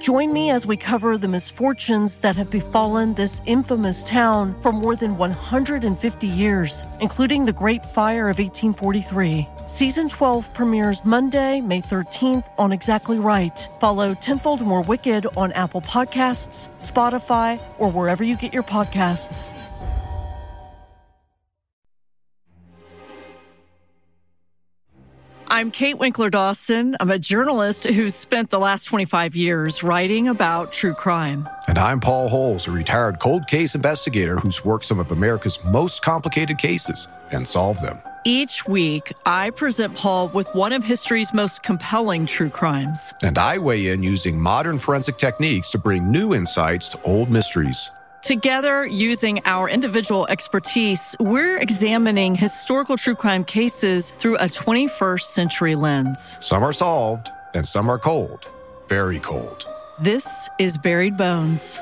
Join me as we cover the misfortunes that have befallen this infamous town for more than 150 years, including the Great Fire of 1843. Season 12 premieres Monday, May 13th on Exactly Right. Follow Tenfold More Wicked on Apple Podcasts, Spotify, or wherever you get your podcasts. I'm Kate Winkler Dawson. I'm a journalist who's spent the last 25 years writing about true crime. And I'm Paul Holes, a retired cold case investigator who's worked some of America's most complicated cases and solved them. Each week, I present Paul with one of history's most compelling true crimes. And I weigh in using modern forensic techniques to bring new insights to old mysteries. Together, using our individual expertise, we're examining historical true crime cases through a 21st century lens. Some are solved, and some are cold, very cold. This is Buried Bones.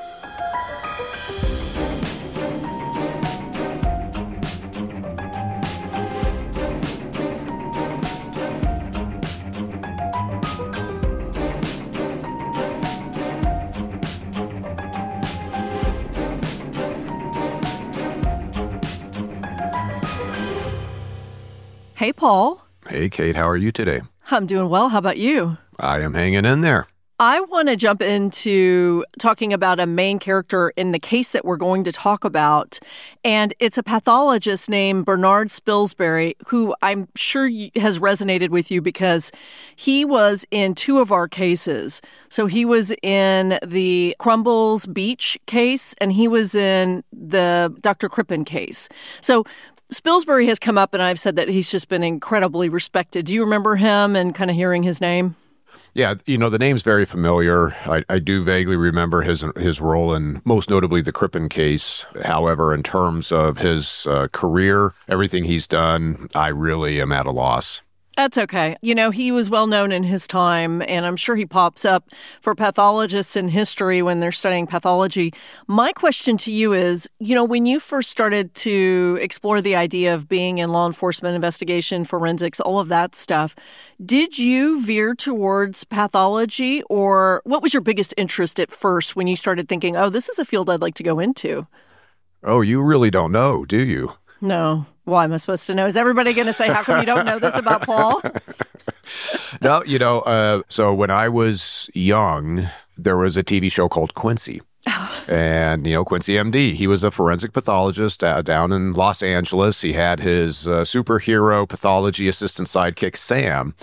Hey, Paul. Hey, Kate, how are you today? I'm doing well. How about you? I am hanging in there. I want to jump into talking about a main character in the case that we're going to talk about. And it's a pathologist named Bernard Spilsbury, who I'm sure has resonated with you because he was in two of our cases. So he was in the Crumbles Beach case and he was in the Dr. Crippen case. So Spilsbury has come up, and I've said that he's just been incredibly respected. Do you remember him and kind of hearing his name? Yeah, you know the name's very familiar. I, I, do vaguely remember his his role in most notably the Crippen case. However, in terms of his uh, career, everything he's done, I really am at a loss. That's okay. You know, he was well known in his time, and I'm sure he pops up for pathologists in history when they're studying pathology. My question to you is you know, when you first started to explore the idea of being in law enforcement investigation, forensics, all of that stuff, did you veer towards pathology, or what was your biggest interest at first when you started thinking, oh, this is a field I'd like to go into? Oh, you really don't know, do you? No. Why am I supposed to know? Is everybody going to say, how come you don't know this about Paul? no, you know, uh, so when I was young, there was a TV show called Quincy. and, you know, Quincy MD, he was a forensic pathologist uh, down in Los Angeles. He had his uh, superhero pathology assistant sidekick, Sam.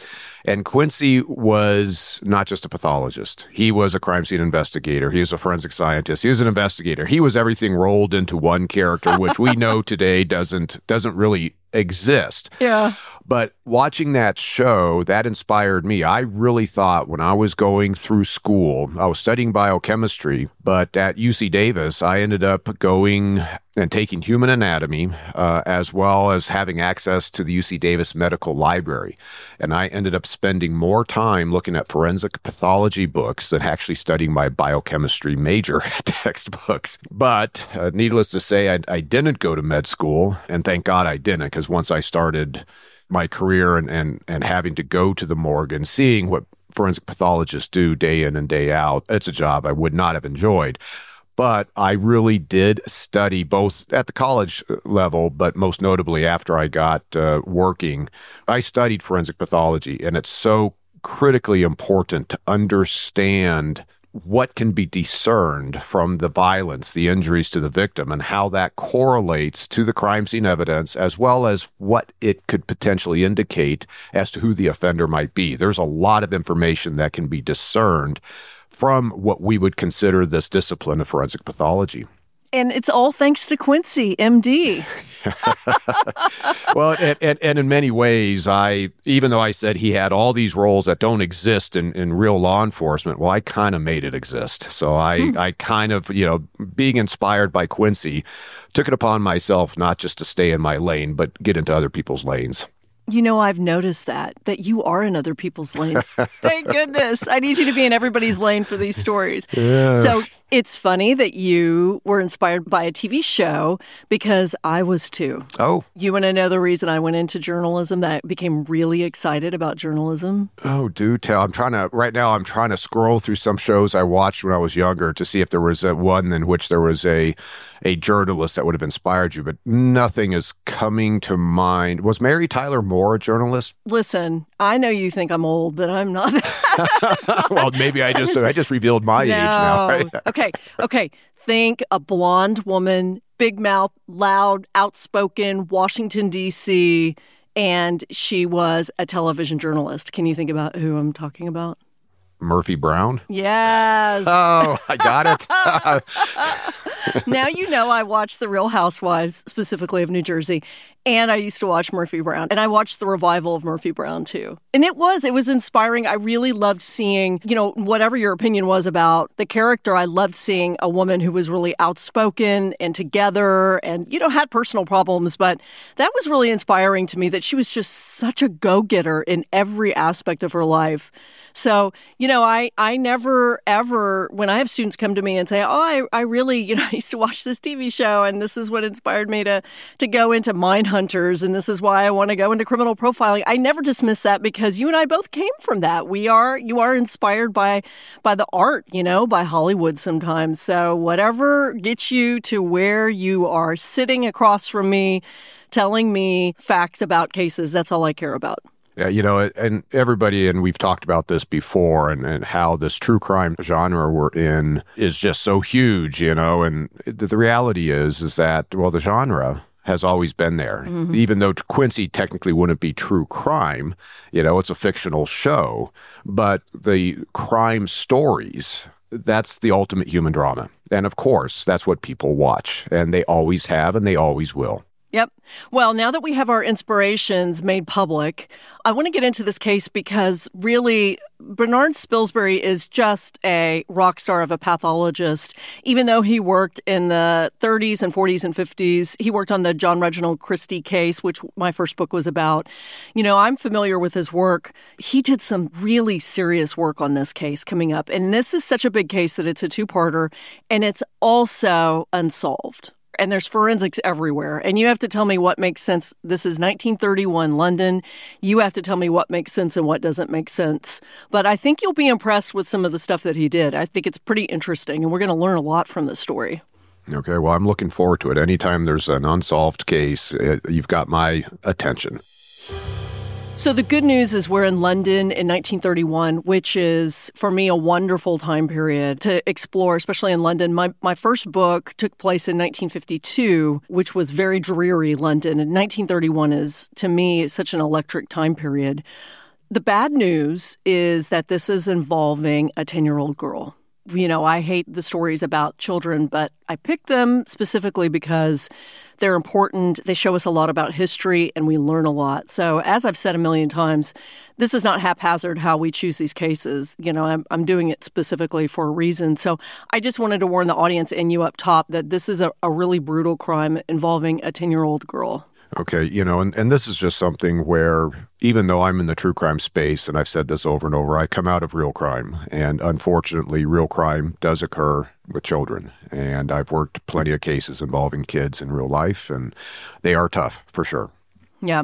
And Quincy was not just a pathologist. He was a crime scene investigator. He was a forensic scientist. He was an investigator. He was everything rolled into one character, which we know today doesn't doesn't really exist. Yeah. But watching that show, that inspired me. I really thought when I was going through school, I was studying biochemistry, but at UC Davis, I ended up going and taking human anatomy, uh, as well as having access to the UC Davis Medical Library. And I ended up spending more time looking at forensic pathology books than actually studying my biochemistry major textbooks. But uh, needless to say, I, I didn't go to med school, and thank God I didn't, because once I started my career and, and, and having to go to the morgue and seeing what forensic pathologists do day in and day out, it's a job I would not have enjoyed. But I really did study both at the college level, but most notably after I got uh, working, I studied forensic pathology, and it's so critically important to understand what can be discerned from the violence, the injuries to the victim, and how that correlates to the crime scene evidence, as well as what it could potentially indicate as to who the offender might be. There's a lot of information that can be discerned from what we would consider this discipline of forensic pathology. And it's all thanks to Quincy, MD. well, and, and, and, in many ways, I even though I said he had all these roles that don't exist in, in real law enforcement, well, I kind of made it exist. So I, hmm. I kind of, you know, being inspired by Quincy, took it upon myself not just to stay in my lane, but get into other people's lanes. You know, I've noticed that, that you are in other people's lanes. Thank goodness. I need you to be in everybody's lane for these stories. Yeah. So it's funny that you were inspired by a TV show because I was too. Oh. You want to know the reason I went into journalism that became really excited about journalism? Oh, do tell. I'm trying to, right now, I'm trying to scroll through some shows I watched when I was younger to see if there was a, one in which there was a, a journalist that would have inspired you, but nothing is coming to mind. Was Mary Tyler Moore a journalist? Listen, I know you think I'm old, but I'm not. well, maybe I just I just revealed my no. age now. Right? okay, okay. okay. Think a blonde woman, big mouth, loud, outspoken, Washington D.C., and she was a television journalist. Can you think about who I'm talking about? Murphy Brown? Yes. Oh, I got it. now you know I watch The Real Housewives, specifically of New Jersey, and I used to watch Murphy Brown. And I watched the revival of Murphy Brown too. And it was, it was inspiring. I really loved seeing, you know, whatever your opinion was about the character, I loved seeing a woman who was really outspoken and together and, you know, had personal problems. But that was really inspiring to me that she was just such a go getter in every aspect of her life. So, you know, I, I never ever, when I have students come to me and say, oh, I, I really, you know, I used to watch this TV show and this is what inspired me to, to go into mind hunters and this is why I want to go into criminal profiling. I never dismiss that because you and I both came from that. We are, you are inspired by, by the art, you know, by Hollywood sometimes. So whatever gets you to where you are sitting across from me, telling me facts about cases, that's all I care about. Yeah, you know, and everybody, and we've talked about this before, and, and how this true crime genre we're in is just so huge, you know, and the, the reality is, is that, well, the genre has always been there. Mm-hmm. Even though Quincy technically wouldn't be true crime, you know, it's a fictional show, but the crime stories, that's the ultimate human drama. And of course, that's what people watch, and they always have, and they always will. Yep. Well, now that we have our inspirations made public, I want to get into this case because really, Bernard Spilsbury is just a rock star of a pathologist. Even though he worked in the 30s and 40s and 50s, he worked on the John Reginald Christie case, which my first book was about. You know, I'm familiar with his work. He did some really serious work on this case coming up. And this is such a big case that it's a two parter, and it's also unsolved and there's forensics everywhere. And you have to tell me what makes sense. This is 1931 London. You have to tell me what makes sense and what doesn't make sense. But I think you'll be impressed with some of the stuff that he did. I think it's pretty interesting, and we're going to learn a lot from this story. Okay, well, I'm looking forward to it. Anytime there's an unsolved case, you've got my attention. So the good news is we're in London in 1931, which is for me a wonderful time period to explore, especially in London. My my first book took place in 1952, which was very dreary London, and 1931 is to me such an electric time period. The bad news is that this is involving a 10-year-old girl you know, I hate the stories about children, but I pick them specifically because they're important. They show us a lot about history and we learn a lot. So, as I've said a million times, this is not haphazard how we choose these cases. You know, I'm, I'm doing it specifically for a reason. So, I just wanted to warn the audience and you up top that this is a, a really brutal crime involving a 10 year old girl. Okay, you know, and, and this is just something where even though I'm in the true crime space, and I've said this over and over, I come out of real crime. And unfortunately, real crime does occur with children. And I've worked plenty of cases involving kids in real life, and they are tough for sure. Yeah.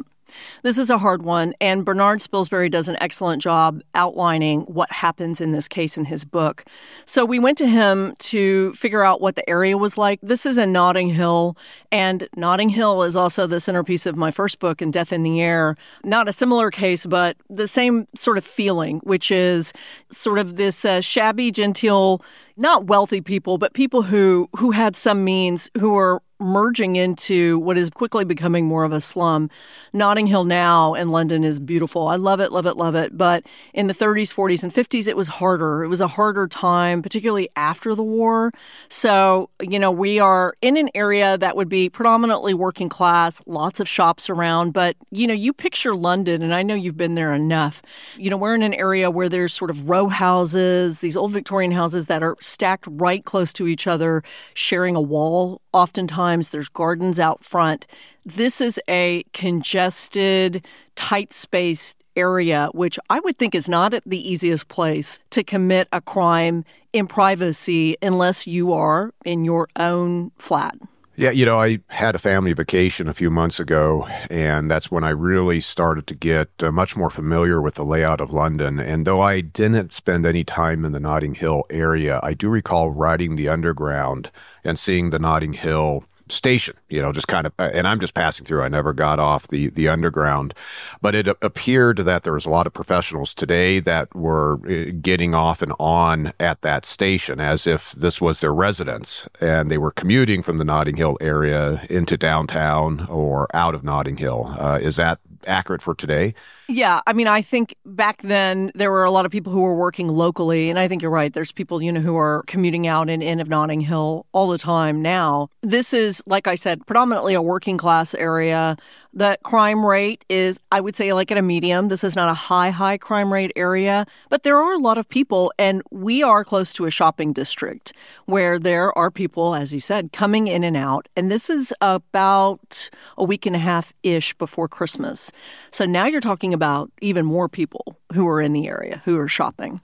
This is a hard one, and Bernard Spilsbury does an excellent job outlining what happens in this case in his book. So we went to him to figure out what the area was like. This is in Notting Hill, and Notting Hill is also the centerpiece of my first book, In Death in the Air. Not a similar case, but the same sort of feeling, which is sort of this uh, shabby, genteel not wealthy people, but people who who had some means who were merging into what is quickly becoming more of a slum. Notting Hill now in London is beautiful. I love it, love it, love it. But in the 30s, 40s, and 50s, it was harder. It was a harder time, particularly after the war. So, you know, we are in an area that would be predominantly working class, lots of shops around. But, you know, you picture London, and I know you've been there enough. You know, we're in an area where there's sort of row houses, these old Victorian houses that are stacked right close to each other, sharing a wall oftentimes times. There's gardens out front. This is a congested, tight spaced area, which I would think is not the easiest place to commit a crime in privacy unless you are in your own flat. Yeah, you know, I had a family vacation a few months ago, and that's when I really started to get uh, much more familiar with the layout of London. And though I didn't spend any time in the Notting Hill area, I do recall riding the underground and seeing the Notting Hill station, you know, just kind of, and I'm just passing through. I never got off the, the underground, but it appeared that there was a lot of professionals today that were eh, getting off and on at that station as if this was their residence and they were commuting from the Notting Hill area into downtown or out of Notting Hill. Uh, is that accurate for today? Yeah, I mean, I think back then there were a lot of people who were working locally, and I think you're right. There's people, you know, who are commuting out and in of Notting Hill all the time now. This is, like I said, predominantly a working class area. The crime rate is, I would say, like at a medium. This is not a high, high crime rate area, but there are a lot of people, and we are close to a shopping district where there are people, as you said, coming in and out. And this is about a week and a half ish before Christmas. So now you're talking about even more people who are in the area who are shopping.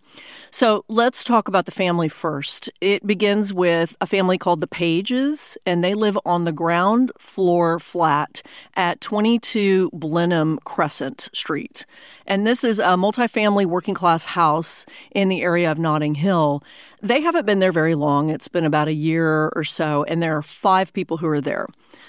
So let's talk about the family first. It begins with a family called the Pages, and they live on the ground floor flat at 22 Blenheim Crescent Street. And this is a multifamily working class house in the area of Notting Hill. They haven't been there very long. It's been about a year or so, and there are five people who are there.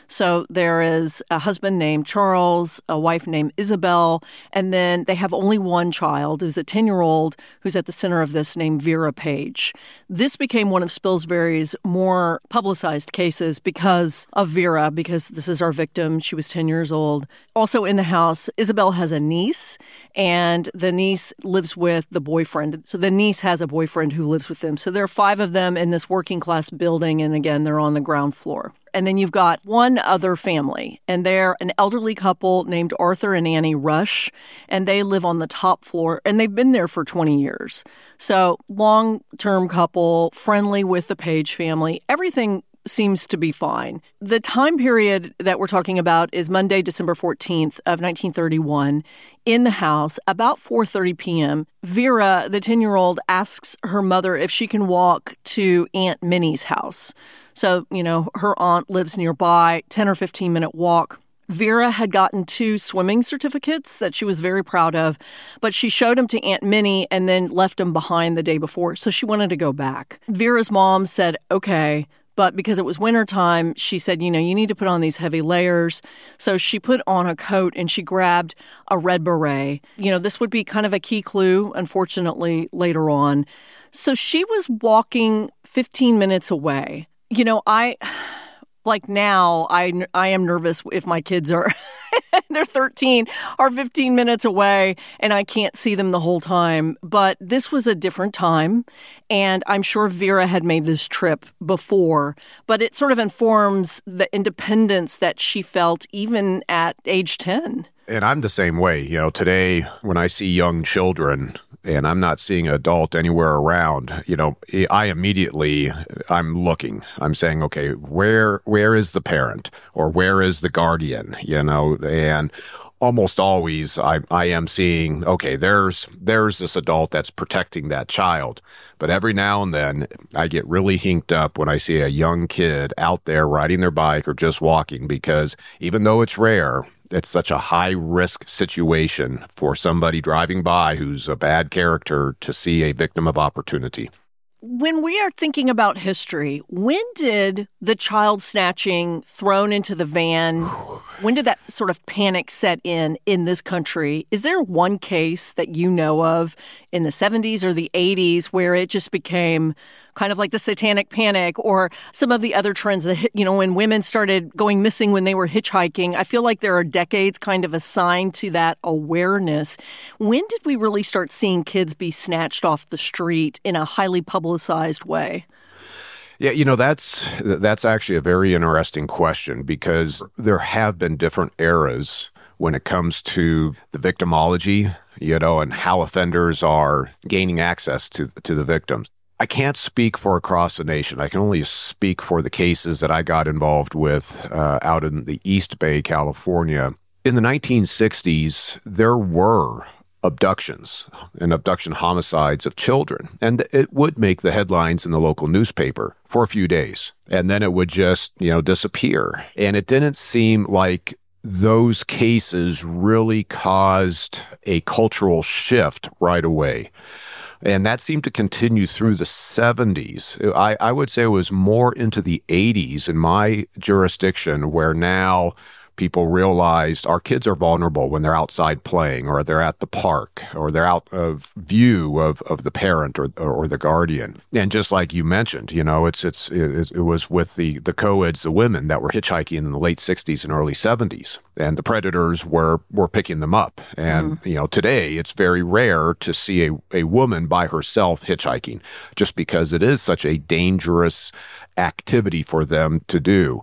So there is a husband named Charles, a wife named Isabel, and then they have only one child who's a 10 year old who's at the center of this named Vera Page. This became one of Spilsbury's more publicized cases because of Vera, because this is our victim. She was 10 years old. Also in the house, Isabel has a niece, and the niece lives with the boyfriend. So the niece has a boyfriend who lives with them. So there are five of them in this working class building, and again, they're on the ground floor. And then you've got one other family, and they're an elderly couple named Arthur and Annie Rush, and they live on the top floor, and they've been there for 20 years. So, long term couple, friendly with the Page family. Everything seems to be fine. The time period that we're talking about is Monday, December 14th of 1931 in the house about 4:30 p.m. Vera, the 10-year-old asks her mother if she can walk to Aunt Minnie's house. So, you know, her aunt lives nearby, 10 or 15 minute walk. Vera had gotten two swimming certificates that she was very proud of, but she showed them to Aunt Minnie and then left them behind the day before, so she wanted to go back. Vera's mom said, okay, but because it was wintertime, she said, you know, you need to put on these heavy layers. So she put on a coat and she grabbed a red beret. You know, this would be kind of a key clue, unfortunately, later on. So she was walking 15 minutes away. You know, I like now I I am nervous if my kids are they're 13 or 15 minutes away and I can't see them the whole time. But this was a different time. And I'm sure Vera had made this trip before, but it sort of informs the independence that she felt even at age 10. And I'm the same way. You know, today when I see young children and I'm not seeing an adult anywhere around, you know, I immediately I'm looking. I'm saying, okay, where where is the parent or where is the guardian? You know, and almost always I, I am seeing okay there's there's this adult that's protecting that child but every now and then i get really hinked up when i see a young kid out there riding their bike or just walking because even though it's rare it's such a high risk situation for somebody driving by who's a bad character to see a victim of opportunity. When we are thinking about history, when did the child snatching thrown into the van, when did that sort of panic set in in this country? Is there one case that you know of in the 70s or the 80s where it just became kind of like the satanic panic or some of the other trends that, you know, when women started going missing when they were hitchhiking. I feel like there are decades kind of assigned to that awareness. When did we really start seeing kids be snatched off the street in a highly publicized way? Yeah, you know that's that's actually a very interesting question because there have been different eras when it comes to the victimology, you know, and how offenders are gaining access to to the victims I can't speak for across the nation. I can only speak for the cases that I got involved with uh, out in the East Bay, California. In the 1960s, there were abductions and abduction homicides of children. And it would make the headlines in the local newspaper for a few days. And then it would just, you know, disappear. And it didn't seem like those cases really caused a cultural shift right away. And that seemed to continue through the 70s. I, I would say it was more into the 80s in my jurisdiction where now people realized our kids are vulnerable when they're outside playing or they're at the park or they're out of view of, of the parent or, or the guardian. And just like you mentioned, you know, it's, it's, it, it was with the, the co-eds, the women that were hitchhiking in the late 60s and early 70s and the predators were, were picking them up. And, mm. you know, today it's very rare to see a, a woman by herself hitchhiking just because it is such a dangerous activity for them to do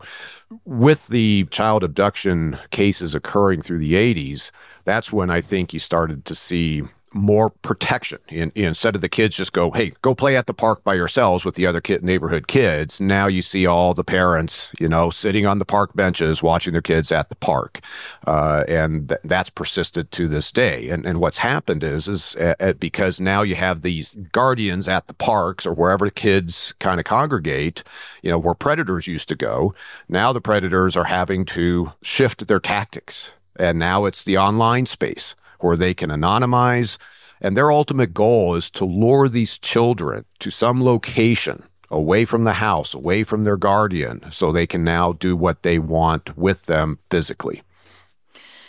with the child abduction cases occurring through the 80s, that's when I think you started to see more protection. In, instead of the kids just go, hey, go play at the park by yourselves with the other kid, neighborhood kids. Now you see all the parents, you know, sitting on the park benches watching their kids at the park, uh, and th- that's persisted to this day. And and what's happened is is uh, uh because now you have these guardians at the parks or wherever the kids kind of congregate, you know, where predators used to go. Now the predators are having to shift their tactics, and now it's the online space where they can anonymize. And their ultimate goal is to lure these children to some location away from the house, away from their guardian, so they can now do what they want with them physically.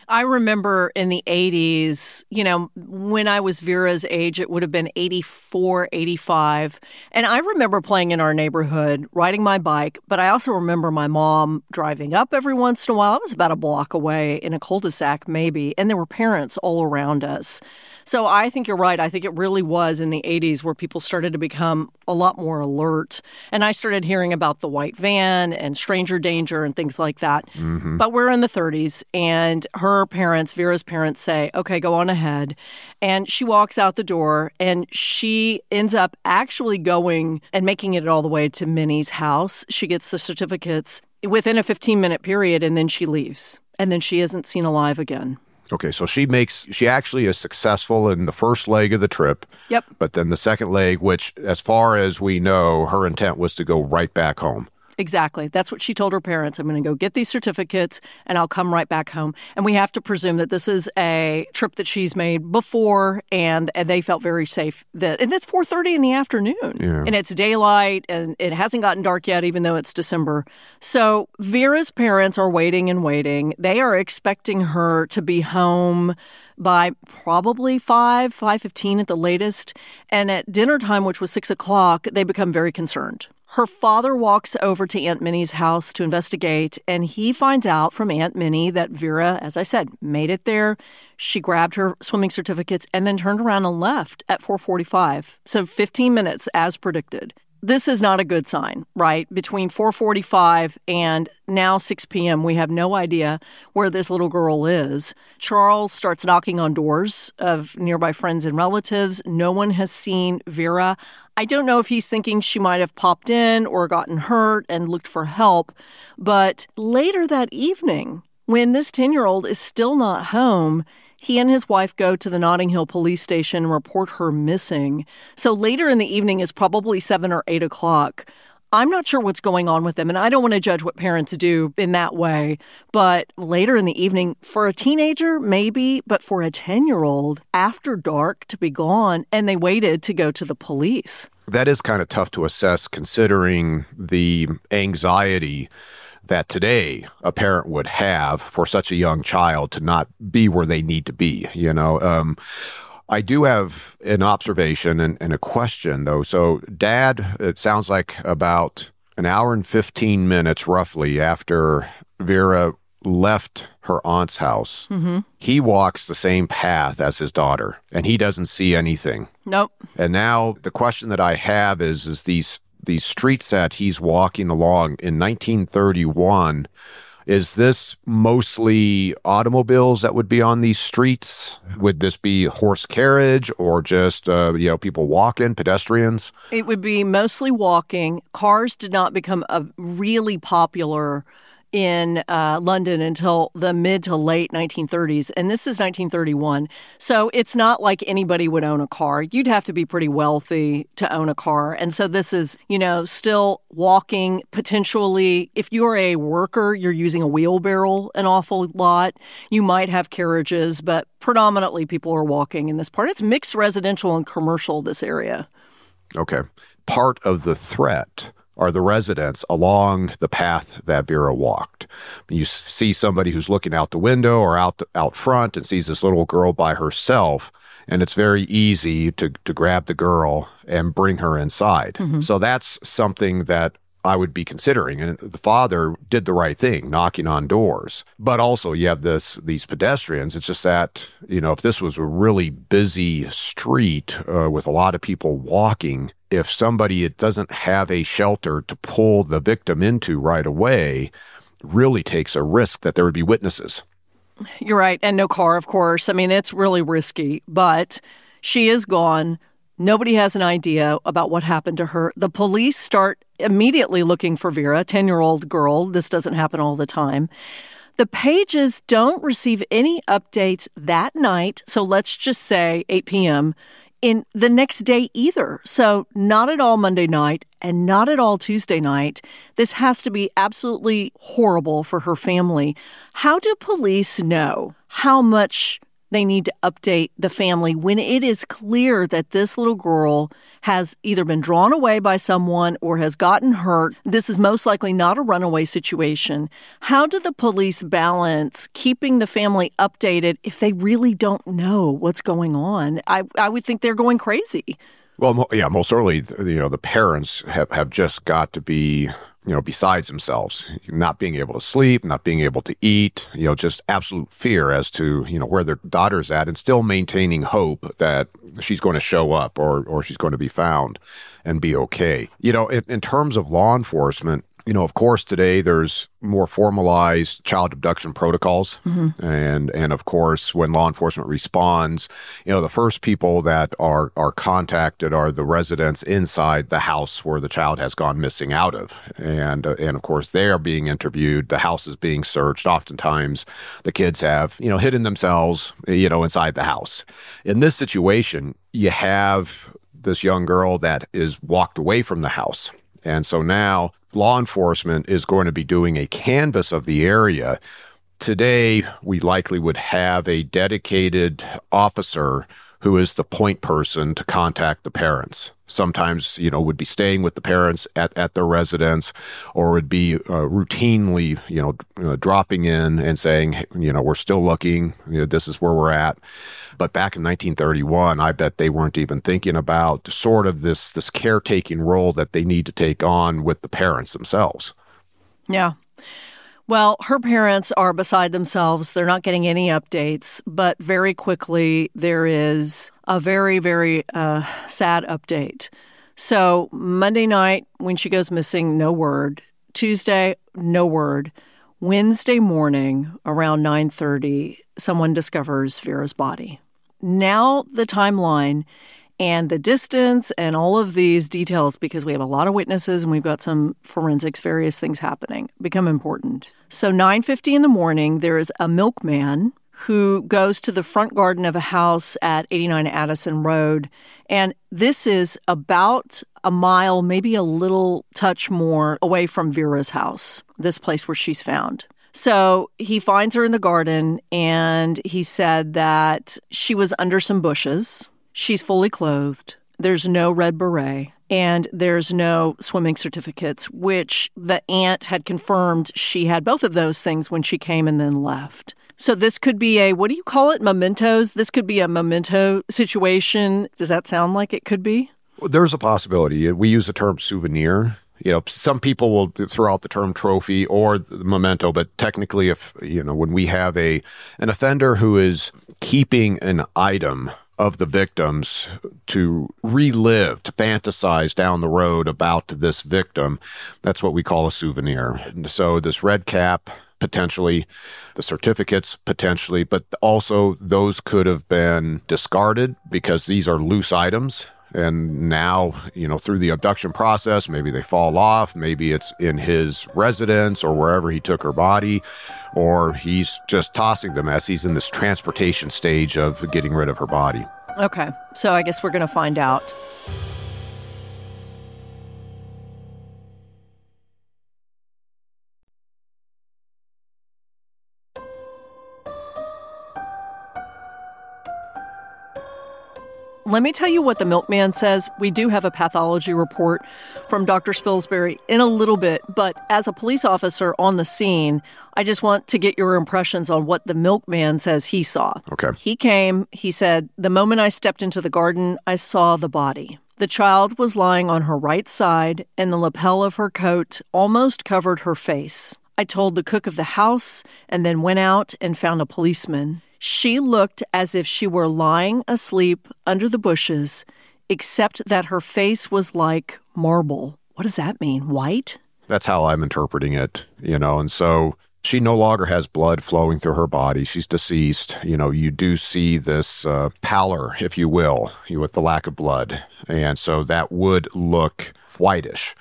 I remember in the 80s, you know, when I was Vera's age, it would have been 84, 85. And I remember playing in our neighborhood, riding my bike, but I also remember my mom driving up every once in a while. I was about a block away in a cul de sac, maybe, and there were parents all around us. So I think you're right. I think it really was in the 80s where people started to become a lot more alert. And I started hearing about the white van and stranger danger and things like that. Mm-hmm. But we're in the 30s, and her parents, Vera's parents, say, okay, go on ahead. And she walks out the door and she ends up actually going and making it all the way to Minnie's house. She gets the certificates within a 15 minute period and then she leaves. And then she isn't seen alive again. Okay, so she makes she actually is successful in the first leg of the trip. Yep. But then the second leg, which as far as we know, her intent was to go right back home. Exactly. That's what she told her parents. I'm going to go get these certificates and I'll come right back home. And we have to presume that this is a trip that she's made before and, and they felt very safe. That, and it's 4.30 in the afternoon. Yeah. And it's daylight and it hasn't gotten dark yet, even though it's December. So Vera's parents are waiting and waiting. They are expecting her to be home by probably 5, 5.15 at the latest. And at dinner time, which was 6 o'clock, they become very concerned her father walks over to Aunt Minnie's house to investigate, and he finds out from Aunt Minnie that Vera, as I said, made it there. She grabbed her swimming certificates and then turned around and left at 4:45. So 15 minutes as predicted this is not a good sign, right? Between 4:45 and now 6 p.m., we have no idea where this little girl is. Charles starts knocking on doors of nearby friends and relatives. No one has seen Vera. I don't know if he's thinking she might have popped in or gotten hurt and looked for help, but later that evening, when this 10-year-old is still not home, he and his wife go to the Notting Hill police station and report her missing. So later in the evening is probably seven or eight o'clock. I'm not sure what's going on with them, and I don't want to judge what parents do in that way. But later in the evening, for a teenager, maybe, but for a 10 year old, after dark to be gone, and they waited to go to the police. That is kind of tough to assess considering the anxiety that today a parent would have for such a young child to not be where they need to be. You know, um, I do have an observation and, and, a question though. So, Dad, it sounds like about an hour and 15 minutes roughly after Vera left her aunt's house, mm-hmm. he walks the same path as his daughter and he doesn't see anything. Nope. And now the question that I have is is these these streets that he's walking along in 1931 Is this mostly automobiles that would be on these streets? Would this be horse carriage or just uh, you know people walking, pedestrians? It would be mostly walking. Cars did not become a really popular in uh, London until the mid to late 1930s, and this is 1931. So it's not like anybody would own a car. You'd have to be pretty wealthy to own a car. And so this is, you know, still walking, potentially. If you're a worker, you're using a wheelbarrow an awful lot. You might have carriages, but predominantly people are walking in this part. It's mixed residential and commercial, this area. Okay. Part of the threat are the residents along the path that Vera walked. You see somebody who's looking out the window or out out front and sees this little girl by herself, and it's very easy to to grab the girl and bring her inside. Mm-hmm. So that's something that I would be considering. And the father did the right thing, knocking on doors. But also you have this these pedestrians. It's just that, you know, if this was a really busy street uh, with a lot of people walking, if somebody doesn't have a shelter to pull the victim into right away, really takes a risk that there would be witnesses. You're right. And no car, of course. I mean, it's really risky, but she is gone. Nobody has an idea about what happened to her. The police start immediately looking for Vera, 10 year old girl. This doesn't happen all the time. The pages don't receive any updates that night. So let's just say 8 p.m in the next day either. So, not at all Monday night and not at all Tuesday night. This has to be absolutely horrible for her family. How do police know how much they need to update the family when it is clear that this little girl has either been drawn away by someone or has gotten hurt. This is most likely not a runaway situation. How do the police balance keeping the family updated if they really don't know what's going on? I, I would think they're going crazy. Well, yeah, most certainly, you know, the parents have, have just got to be you know, besides themselves, not being able to sleep, not being able to eat, you know, just absolute fear as to, you know, where their daughter's at and still maintaining hope that she's going to show up or, or she's going to be found and be okay. You know, in, in terms of law enforcement, you know, of course, today there's more formalized child abduction protocols, mm-hmm. and and of course, when law enforcement responds, you know, the first people that are are contacted are the residents inside the house where the child has gone missing out of, and uh, and of course they are being interviewed. The house is being searched. Oftentimes, the kids have you know hidden themselves, you know, inside the house. In this situation, you have this young girl that is walked away from the house. And so now law enforcement is going to be doing a canvass of the area. Today, we likely would have a dedicated officer who is the point person to contact the parents. Sometimes, you know, would be staying with the parents at, at their residence or would be uh, routinely, you know, uh, dropping in and saying, you know, we're still looking, you know, this is where we're at. But back in 1931, I bet they weren't even thinking about sort of this, this caretaking role that they need to take on with the parents themselves. Yeah. Well, her parents are beside themselves. They're not getting any updates, but very quickly there is a very, very uh, sad update. So Monday night, when she goes missing, no word. Tuesday, no word. Wednesday morning, around 9:30, someone discovers Vera's body. Now the timeline and the distance and all of these details because we have a lot of witnesses and we've got some forensics various things happening become important. So 9.50 in the morning there is a milkman who goes to the front garden of a house at 89 addison road. And this is about a mile maybe a little touch more away from vera's house this place where she's found. So he finds her in the garden and he said that she was under some bushes She's fully clothed. There's no red beret and there's no swimming certificates, which the aunt had confirmed she had both of those things when she came and then left. So this could be a what do you call it? Mementos. This could be a memento situation. Does that sound like it could be? There's a possibility. Uh, we use the term souvenir. You know, some people will throw out the term trophy or the memento, but technically, if you know, when we have a an offender who is keeping an item of the victims to relive, to fantasize down the road about this victim. That's what we call a souvenir. And so this red cap potentially, the certificates potentially, but also those could have been discarded because these are loose items. And now, you know, through the abduction process, maybe they fall off. Maybe it's in his residence or wherever he took her body, or he's just tossing them as he's in this transportation stage of getting rid of her body. Okay. So I guess we're going to find out. Let me tell you what the milkman says. We do have a pathology report from Dr. Spilsbury in a little bit, but as a police officer on the scene, I just want to get your impressions on what the milkman says he saw. Okay. He came, he said, The moment I stepped into the garden, I saw the body. The child was lying on her right side, and the lapel of her coat almost covered her face. I told the cook of the house and then went out and found a policeman. She looked as if she were lying asleep under the bushes, except that her face was like marble. What does that mean? White? That's how I'm interpreting it, you know, and so she no longer has blood flowing through her body. She's deceased. You know, you do see this uh, pallor, if you will, with the lack of blood. And so that would look whitish.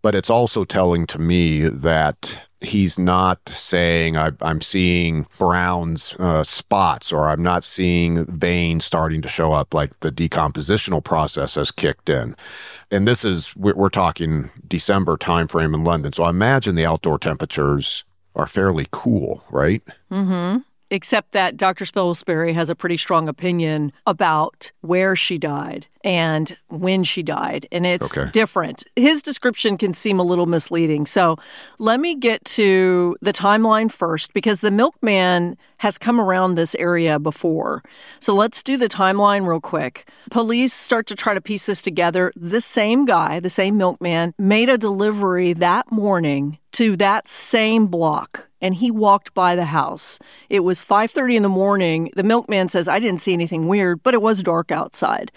But it's also telling to me that he's not saying I, am seeing Brown's uh, spots or I'm not seeing veins starting to show up like the decompositional process has kicked in. And this is we're, talking December timeframe in London, so I imagine the outdoor temperatures are fairly cool, right? Mm-hmm except that Dr. Spilsbury has a pretty strong opinion about where she died and when she died, and it's okay. different. His description can seem a little misleading. So let me get to the timeline first because the milkman has come around this area before. So let's do the timeline real quick. Police start to try to piece this together. The same guy, the same milkman, made a delivery that morning to that same block and he walked by the house. It was 5:30 in the morning. The milkman says I didn't see anything weird, but it was dark outside.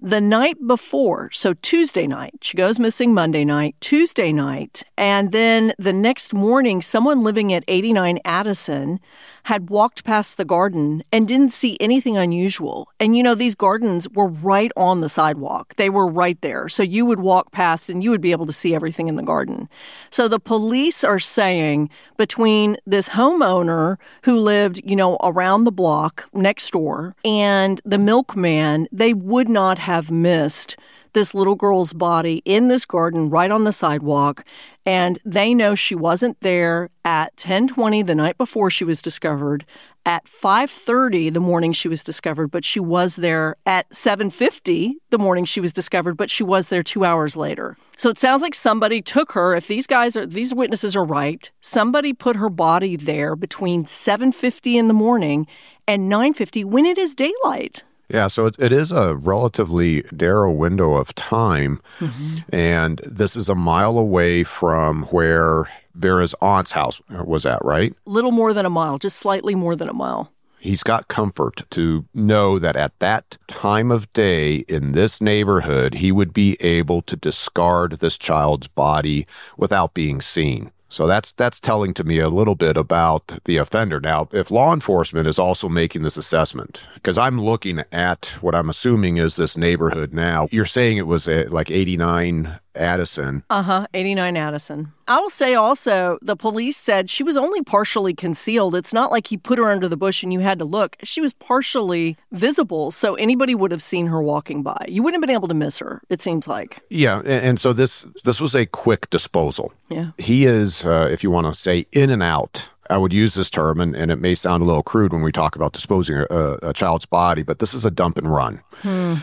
The night before, so Tuesday night, she goes missing Monday night, Tuesday night, and then the next morning someone living at 89 Addison had walked past the garden and didn't see anything unusual. And you know, these gardens were right on the sidewalk. They were right there. So you would walk past and you would be able to see everything in the garden. So the police are saying between this homeowner who lived, you know, around the block next door and the milkman, they would not have missed this little girl's body in this garden right on the sidewalk and they know she wasn't there at 10:20 the night before she was discovered at 5:30 the morning she was discovered but she was there at 7:50 the morning she was discovered but she was there 2 hours later. So it sounds like somebody took her if these guys are these witnesses are right somebody put her body there between 7:50 in the morning and 9:50 when it is daylight yeah, so it, it is a relatively narrow window of time. Mm-hmm. And this is a mile away from where Vera's aunt's house was at, right? Little more than a mile, just slightly more than a mile. He's got comfort to know that at that time of day in this neighborhood, he would be able to discard this child's body without being seen. So that's that's telling to me a little bit about the offender. Now, if law enforcement is also making this assessment, because I'm looking at what I'm assuming is this neighborhood now. You're saying it was a, like 89 Addison. Uh huh, 89 Addison. I will say also, the police said she was only partially concealed. It's not like he put her under the bush and you had to look. She was partially visible, so anybody would have seen her walking by. You wouldn't have been able to miss her. It seems like. Yeah, and, so this this was a quick disposal. Yeah, he is, uh, if you want to say, in and out. I would use this term, and, and, it may sound a little crude when we talk about disposing a, a child's body, but this is a dump and run. Hmm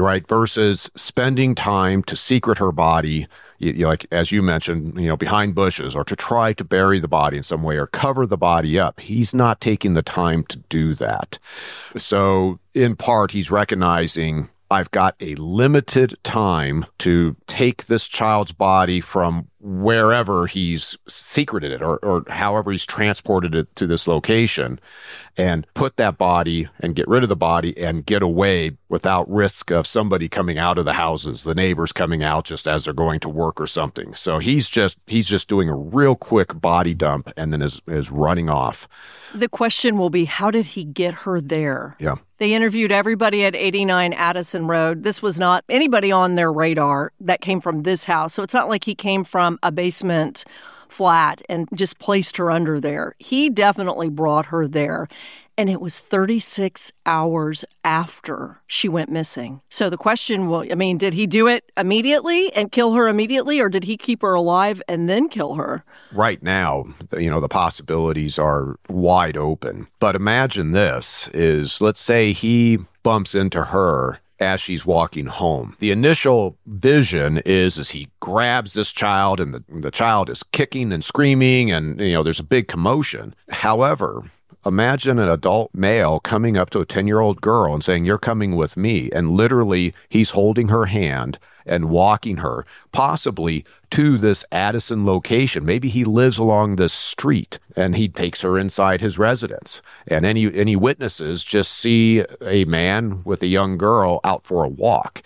right? Versus spending time to secret her body, you, you, like as you mentioned, you know, behind bushes or to try to bury the body in some way or cover the body up. He's not taking the time to do that. So, in part, he's recognizing I've got a limited time to take this child's body from wherever he's secreted it or, or however he's transported it to this location and put that body and get rid of the body and get away without risk of somebody coming out of the houses, the neighbors coming out just as they're going to work or something. So he's just he's just doing a real quick body dump and then is is running off. The question will be how did he get her there? Yeah. They interviewed everybody at 89 Addison Road. This was not anybody on their radar that came from this house. So it's not like he came from a basement flat and just placed her under there. He definitely brought her there. And it was 36 hours after she went missing. So the question will I mean, did he do it immediately and kill her immediately, or did he keep her alive and then kill her? Right now, you know, the possibilities are wide open. But imagine this is let's say he bumps into her as she's walking home. The initial vision is as he grabs this child and the, the child is kicking and screaming and you know there's a big commotion. However, imagine an adult male coming up to a 10 year old girl and saying, You're coming with me. And literally, he's holding her hand and walking her, possibly to this Addison location. Maybe he lives along this street and he takes her inside his residence. And any, any witnesses just see a man with a young girl out for a walk.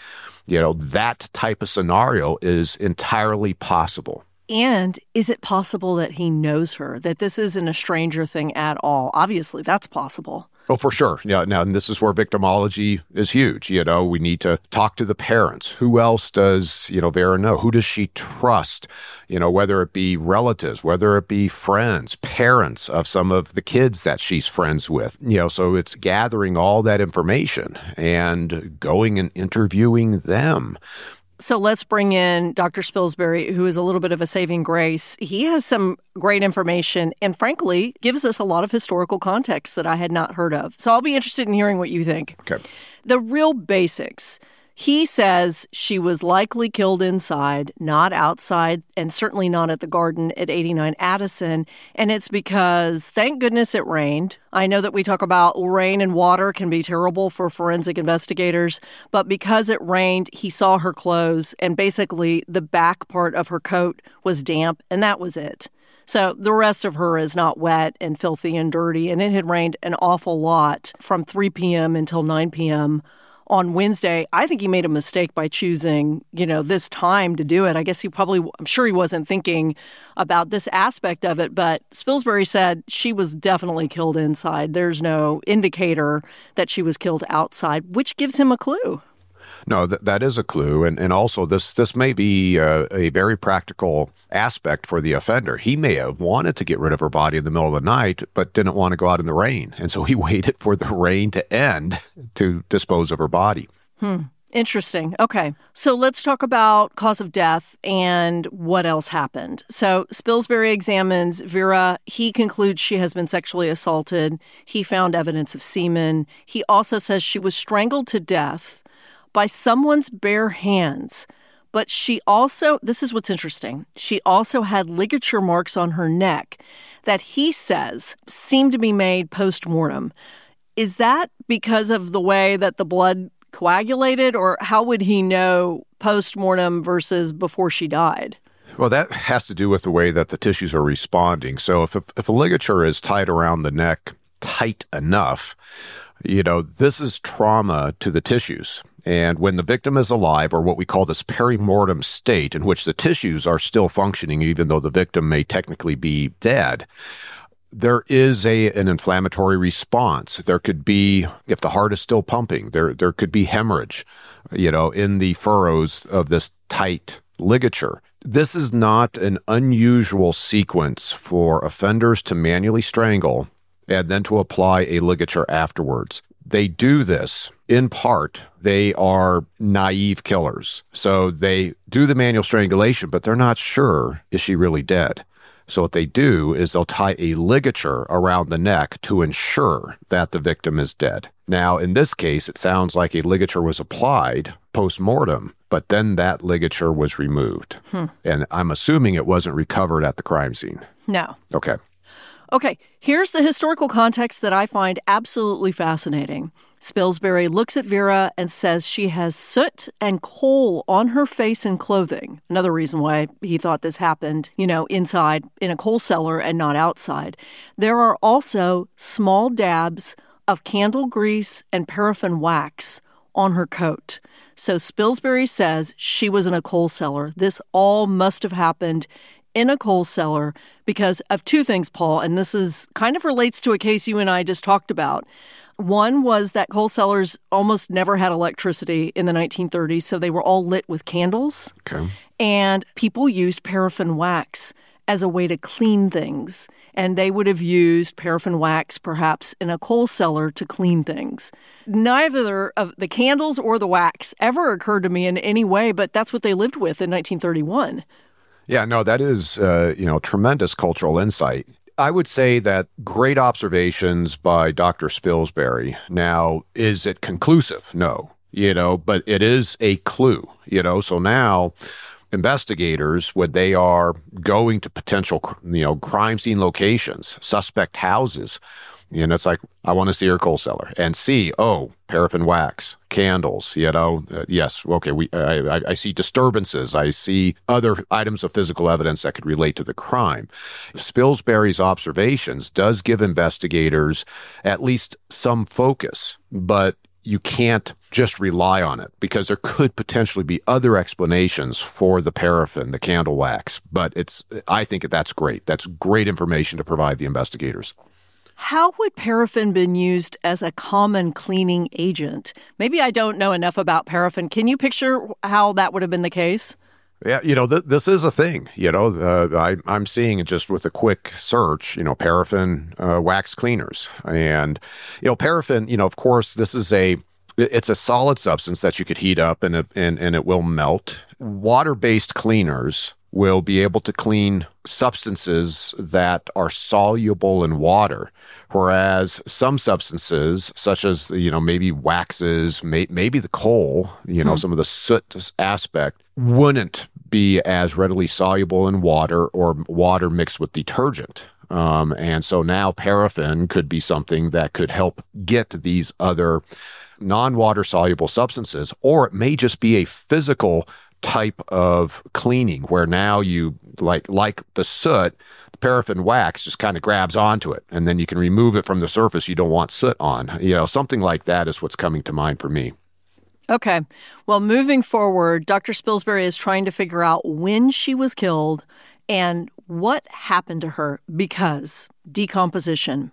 You know, that type of scenario is entirely possible. And is it possible that he knows her, that this isn't a stranger thing at all? Obviously, that's possible. Oh, for sure. Yeah. Now, and this is where victimology is huge. You know, we need to talk to the parents. Who else does, you know, Vera know? Who does she trust? You know, whether it be relatives, whether it be friends, parents of some of the kids that she's friends with. You know, so it's gathering all that information and going and interviewing them. So let's bring in Dr. Spilsbury, who is a little bit of a saving grace. He has some great information and, frankly, gives us a lot of historical context that I had not heard of. So I'll be interested in hearing what you think. Okay. The real basics. He says she was likely killed inside, not outside, and certainly not at the garden at 89 Addison. And it's because, thank goodness it rained. I know that we talk about rain and water can be terrible for forensic investigators, but because it rained, he saw her clothes, and basically the back part of her coat was damp, and that was it. So the rest of her is not wet and filthy and dirty, and it had rained an awful lot from 3 p.m. until 9 p.m on Wednesday, I think he made a mistake by choosing, you know, this time to do it. I guess he probably, I'm sure he wasn't thinking about this aspect of it, but Spilsbury said she was definitely killed inside. There's no indicator that she was killed outside, which gives him a clue. No, that, that is a clue. And, and also, this, this may be a, a very practical aspect for the offender. He may have wanted to get rid of her body in the middle of the night, but didn't want to go out in the rain. And so he waited for the rain to end to dispose of her body. Hmm. Interesting. Okay. So let's talk about cause of death and what else happened. So Spilsbury examines Vera. He concludes she has been sexually assaulted. He found evidence of semen. He also says she was strangled to death by someone's bare hands. But she also, this is what's interesting, she also had ligature marks on her neck that he says seemed to be made post mortem. Is that because of the way that the blood coagulated, or how would he know post mortem versus before she died? Well, that has to do with the way that the tissues are responding. So, if if a ligature is tied around the neck tight enough, you know, this is trauma to the tissues. And when the victim is alive, or what we call this perimortem state, in which the tissues are still functioning, even though the victim may technically be dead, there is a an inflammatory response. There could be, if the heart is still pumping, there there could be hemorrhage, you know, in the furrows of this tight ligature. This is not an unusual sequence for offenders to manually strangle and then to apply a ligature afterwards. They do this in part, they are naive killers. So they do the manual strangulation, but they're not sure is she really dead. So what they do is they'll tie a ligature around the neck to ensure that the victim is dead. Now, in this case, it sounds like a ligature was applied post mortem, but then that ligature was removed. Hmm. And I'm assuming it wasn't recovered at the crime scene. No. Okay. Okay, here's the historical context that I find absolutely fascinating. Spilsbury looks at Vera and says she has soot and coal on her face and clothing. Another reason why he thought this happened, you know, inside in a coal cellar and not outside. There are also small dabs of candle grease and paraffin wax on her coat. So Spilsbury says she was in a coal cellar. This all must have happened in a coal cellar because of two things, Paul, and this is kind of relates to a case you and I just talked about. One was that coal cellars almost never had electricity in the 1930s, so they were all lit with candles. Okay. And people used paraffin wax as a way to clean things. And they would have used paraffin wax perhaps in a coal cellar to clean things. Neither of the candles or the wax ever occurred to me in any way, but that's what they lived with in 1931. Yeah, no, that is, uh, you know, tremendous cultural insight. I would say that great observations by Dr. Spilsbury. Now, is it conclusive? No, you know, but it is a clue, you know. So now investigators, when they are going to potential, you know, crime scene locations, suspect houses, and it's like, I want to see her coal cellar and see, oh, paraffin wax, candles, you know, uh, yes, okay, we, I, I see disturbances. I see other items of physical evidence that could relate to the crime. Spilsbury's observations does give investigators at least some focus, but you can't just rely on it because there could potentially be other explanations for the paraffin, the candle wax. But it's, I think that's great. That's great information to provide the investigators. How would paraffin been used as a common cleaning agent? Maybe I don't know enough about paraffin. Can you picture how that would have been the case? Yeah, you know, th- this is a thing. You know, uh, I, I'm seeing it just with a quick search, you know, paraffin uh, wax cleaners. And, you know, paraffin, you know, of course, this is a, it's a solid substance that you could heat up and and, and it will melt. Water based cleaners will be able to clean substances that are soluble in water whereas some substances such as you know maybe waxes may, maybe the coal you know hmm. some of the soot aspect wouldn't be as readily soluble in water or water mixed with detergent um, and so now paraffin could be something that could help get these other non-water soluble substances or it may just be a physical type of cleaning where now you like like the soot the paraffin wax just kind of grabs onto it and then you can remove it from the surface you don't want soot on. You know something like that is what's coming to mind for me. Okay. Well moving forward dr spilsbury is trying to figure out when she was killed and what happened to her because decomposition.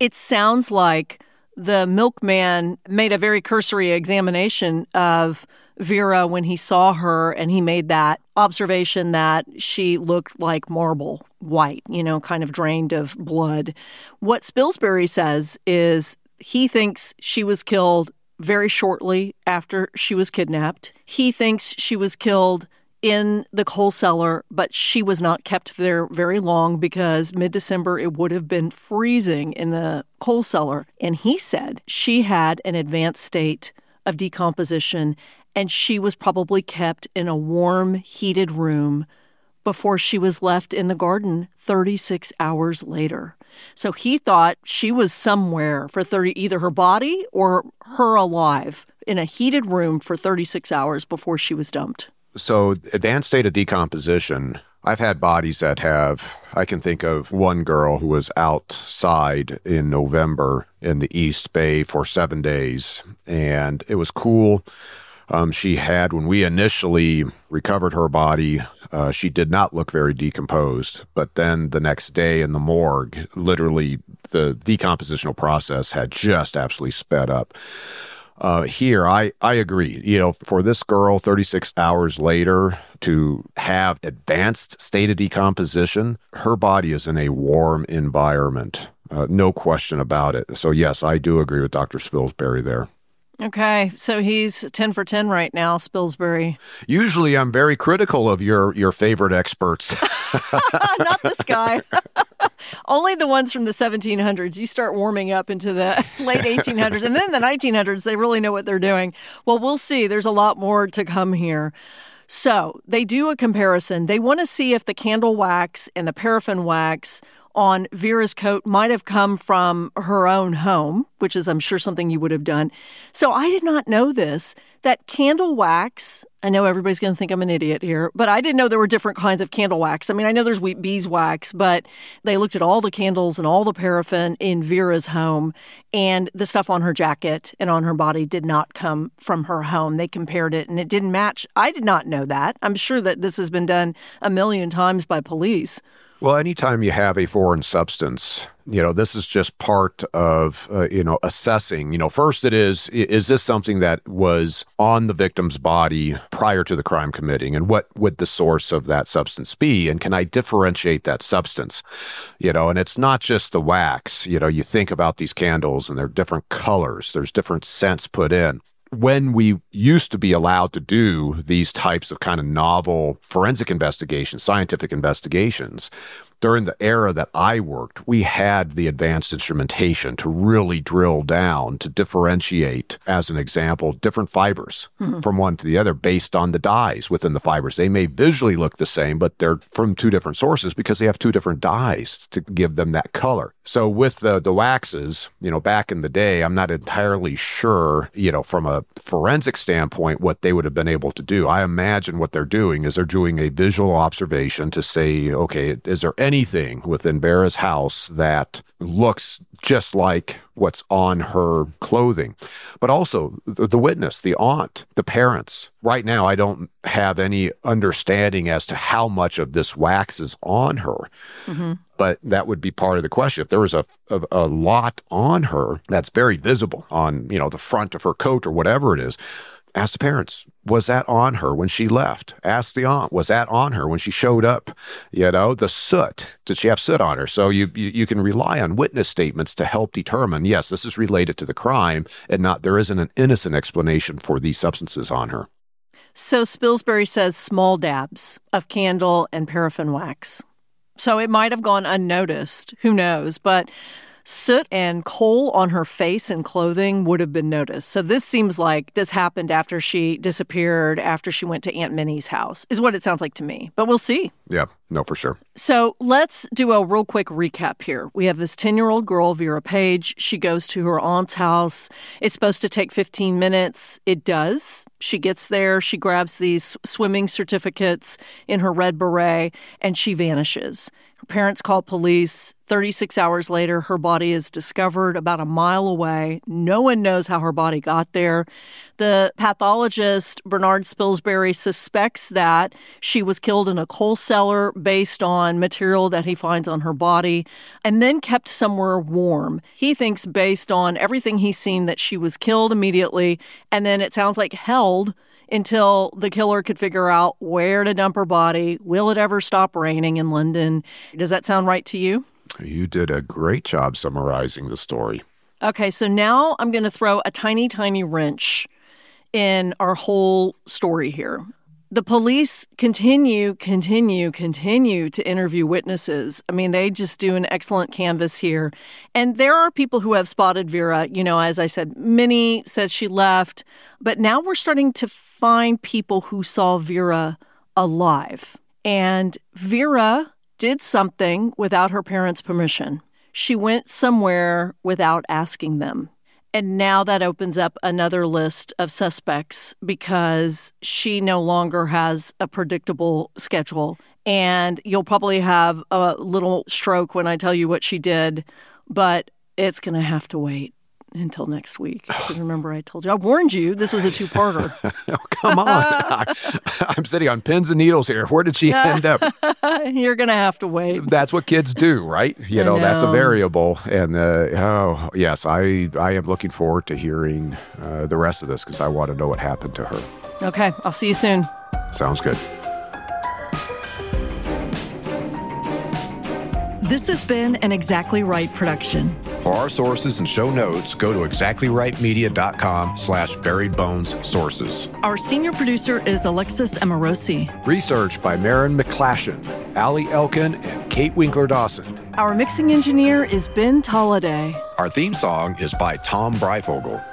It sounds like the milkman made a very cursory examination of Vera when he saw her and he made that observation that she looked like marble white, you know, kind of drained of blood. What Spilsbury says is he thinks she was killed very shortly after she was kidnapped. He thinks she was killed in the coal cellar, but she was not kept there very long because mid December it would have been freezing in the coal cellar. And he said she had an advanced state of decomposition and she was probably kept in a warm, heated room before she was left in the garden 36 hours later. So he thought she was somewhere for 30, either her body or her alive in a heated room for 36 hours before she was dumped. So, advanced state of decomposition. I've had bodies that have, I can think of one girl who was outside in November in the East Bay for seven days, and it was cool um, she had, when we initially recovered her body, uh, she did not look very decomposed. But then the next day in the morgue, literally the decompositional process had just absolutely sped up. Uh, here, I, I agree. You know, for this girl, 36 hours later to have advanced state of decomposition, her body is in a warm environment. Uh, no question about it. So, yes, I do agree with Dr. Spilsbury there. Okay, so he's 10 for 10 right now, Spilsbury. Usually I'm very critical of your your favorite experts. Not this guy. Only the ones from the 1700s. You start warming up into the late 1800s and then the 1900s, they really know what they're doing. Well, we'll see. There's a lot more to come here. So they do a comparison. They want to see if the candle wax and the paraffin wax on Vera's coat might have come from her own home, which is, I'm sure, something you would have done. So I did not know this that candle wax. I know everybody's going to think I'm an idiot here, but I didn't know there were different kinds of candle wax. I mean, I know there's beeswax, but they looked at all the candles and all the paraffin in Vera's home, and the stuff on her jacket and on her body did not come from her home. They compared it and it didn't match. I did not know that. I'm sure that this has been done a million times by police. Well, anytime you have a foreign substance, you know, this is just part of, uh, you know, assessing. You know, first it is, is this something that was on the victim's body prior to the crime committing? And what would the source of that substance be? And can I differentiate that substance? You know, and it's not just the wax. You know, you think about these candles and they're different colors, there's different scents put in when we used to be allowed to do these types of kind of novel forensic investigations, scientific investigations, during the era that I worked, we had the advanced instrumentation to really drill down to differentiate, as an example, different fibers mm-hmm. from one to the other based on the dyes within the fibers. They may visually look the same, but they're from two different sources because they have two different dyes to give them that color. So with the, the waxes, you know, back in the day, I'm not entirely sure, you know, from a forensic standpoint, what they would have been able to do. I imagine what they're doing is they're doing a visual observation to say, okay, is there any anything within Vera's house that looks just like what's on her clothing. But also the, the, witness, the aunt, the parents. Right now, I don't have any understanding as to how much of this wax is on her. Mm-hmm. But that would be part of the question. If there was a, a, a lot on her that's very visible on, you know, the front of her coat or whatever it is, ask the parents was that on her when she left? Ask the aunt was that on her when she showed up? You know the soot did she have soot on her? So you, you, you can rely on witness statements to help determine yes this is related to the crime and not there isn't an innocent explanation for these substances on her. So spilsbury says small dabs of candle and paraffin wax. So it might have gone unnoticed who knows but Soot and coal on her face and clothing would have been noticed. So this seems like this happened after she disappeared, after she went to Aunt Minnie's house, is what it sounds like to me. But we'll see. Yeah, no, for sure. So let's do a real quick recap here. We have this 10 year old girl, Vera Page. She goes to her aunt's house. It's supposed to take 15 minutes. It does. She gets there, she grabs these swimming certificates in her red beret, and she vanishes. Her parents call police. 36 hours later, her body is discovered about a mile away. No one knows how her body got there. The pathologist, Bernard Spilsbury, suspects that she was killed in a coal cellar based on material that he finds on her body and then kept somewhere warm. He thinks, based on everything he's seen, that she was killed immediately and then it sounds like held until the killer could figure out where to dump her body. Will it ever stop raining in London? Does that sound right to you? You did a great job summarizing the story. Okay, so now I'm going to throw a tiny, tiny wrench in our whole story here the police continue, continue, continue to interview witnesses. I mean, they just do an excellent canvas here. And there are people who have spotted Vera. You know, as I said, Minnie says she left, but now we're starting to find people who saw Vera alive. And Vera did something without her parents' permission. She went somewhere without asking them. And now that opens up another list of suspects because she no longer has a predictable schedule. And you'll probably have a little stroke when I tell you what she did, but it's going to have to wait until next week. remember, I told you I warned you this was a two-parter. oh, come on! I, am sitting on pins and needles here. Where did she end up? You're gonna have to wait. That's what kids do, right? You know, know, that's a variable. And uh, oh, yes, I I am looking forward to hearing uh, the rest of this because I want to know what happened to her. Okay, I'll see you soon. Sounds good. This has been an Exactly Right production. For our sources and show notes, go to exactlyrightmedia.com slash buried bones sources. Our senior producer is Alexis Amorosi. Research by Marin McClashen, Ali Elkin, and Kate Winkler Dawson. Our mixing engineer is Ben Tolliday. Our theme song is by Tom Breyfogle.